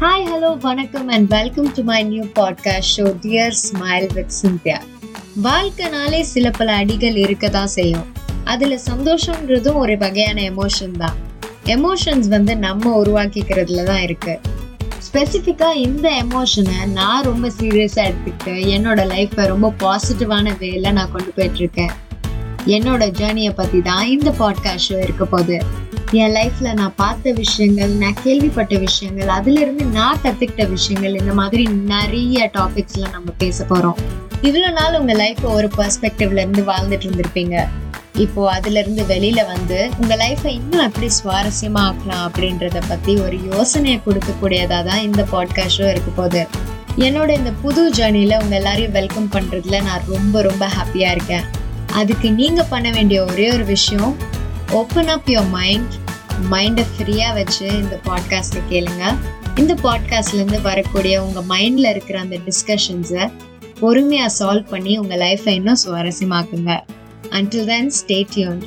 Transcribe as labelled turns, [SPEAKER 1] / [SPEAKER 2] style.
[SPEAKER 1] Hi hello வணக்கம் and welcome to my new podcast show dear smile with Cynthia வாழ்க்கைனாலே சில பல அடிகள் இருக்க தான் செய்யும். அதுல சந்தோஷம்ன்றதும் ஒரு வகையான எமோஷன் தான். எமோஷன்ஸ் வந்து நம்ம உருவாக்கிக்கிறதுல தான் இருக்கு. ஸ்பெசிஃபிக்காக இந்த எமோஷனை நான் ரொம்ப சீரியஸாக எடுத்துக்கிட்டு என்னோட லைஃப்பை ரொம்ப பாசிட்டிவான வேல நான் கொண்டு போயிட்டு இருக்கேன். என்னோட ஜேர்னியை பற்றி தான் இந்த பாட்காஸ்ட் ஷோ இருக்க போகுது. என் லைஃப்ல நான் பார்த்த விஷயங்கள் நான் கேள்விப்பட்ட விஷயங்கள் அதுல இருந்து நான் கத்துக்கிட்ட விஷயங்கள் இந்த மாதிரி நிறைய டாபிக்ஸ்ல நம்ம பேச போறோம். இவ்வளவு நாள் உங்க லைஃப் ஒரு பெர்ஸ்பெக்டிவ்ல இருந்து வாழ்ந்துட்டு இருந்திருப்பீங்க. இப்போ அதுல இருந்து வெளியில வந்து உங்க லைஃப்பை இன்னும் எப்படி சுவாரஸ்யமா ஆக்கலாம் அப்படின்றத பத்தி ஒரு யோசனையை கொடுக்கக்கூடியதா தான் இந்த பாட்காஸ்டும் இருக்க போகுது. என்னோட இந்த புது ஜேர்னியில உங்க எல்லாரையும் வெல்கம் பண்றதுல நான் ரொம்ப ரொம்ப ஹாப்பியா இருக்கேன். அதுக்கு நீங்க பண்ண வேண்டிய ஒரே ஒரு விஷயம் ஓப்பன் அப் யுவர் மைண்ட் மைண்டை ஃப்ரீயாக வச்சு இந்த பாட்காஸ்ட்டை கேளுங்க. இந்த பாட்காஸ்ட்லேருந்து வரக்கூடிய உங்கள் மைண்டில் இருக்கிற அந்த டிஸ்கஷன்ஸை பொறுமையாக சால்வ் பண்ணி உங்கள் லைஃப்பை இன்னும் சுவாரஸ்யமாக்குங்க. Until then stay tune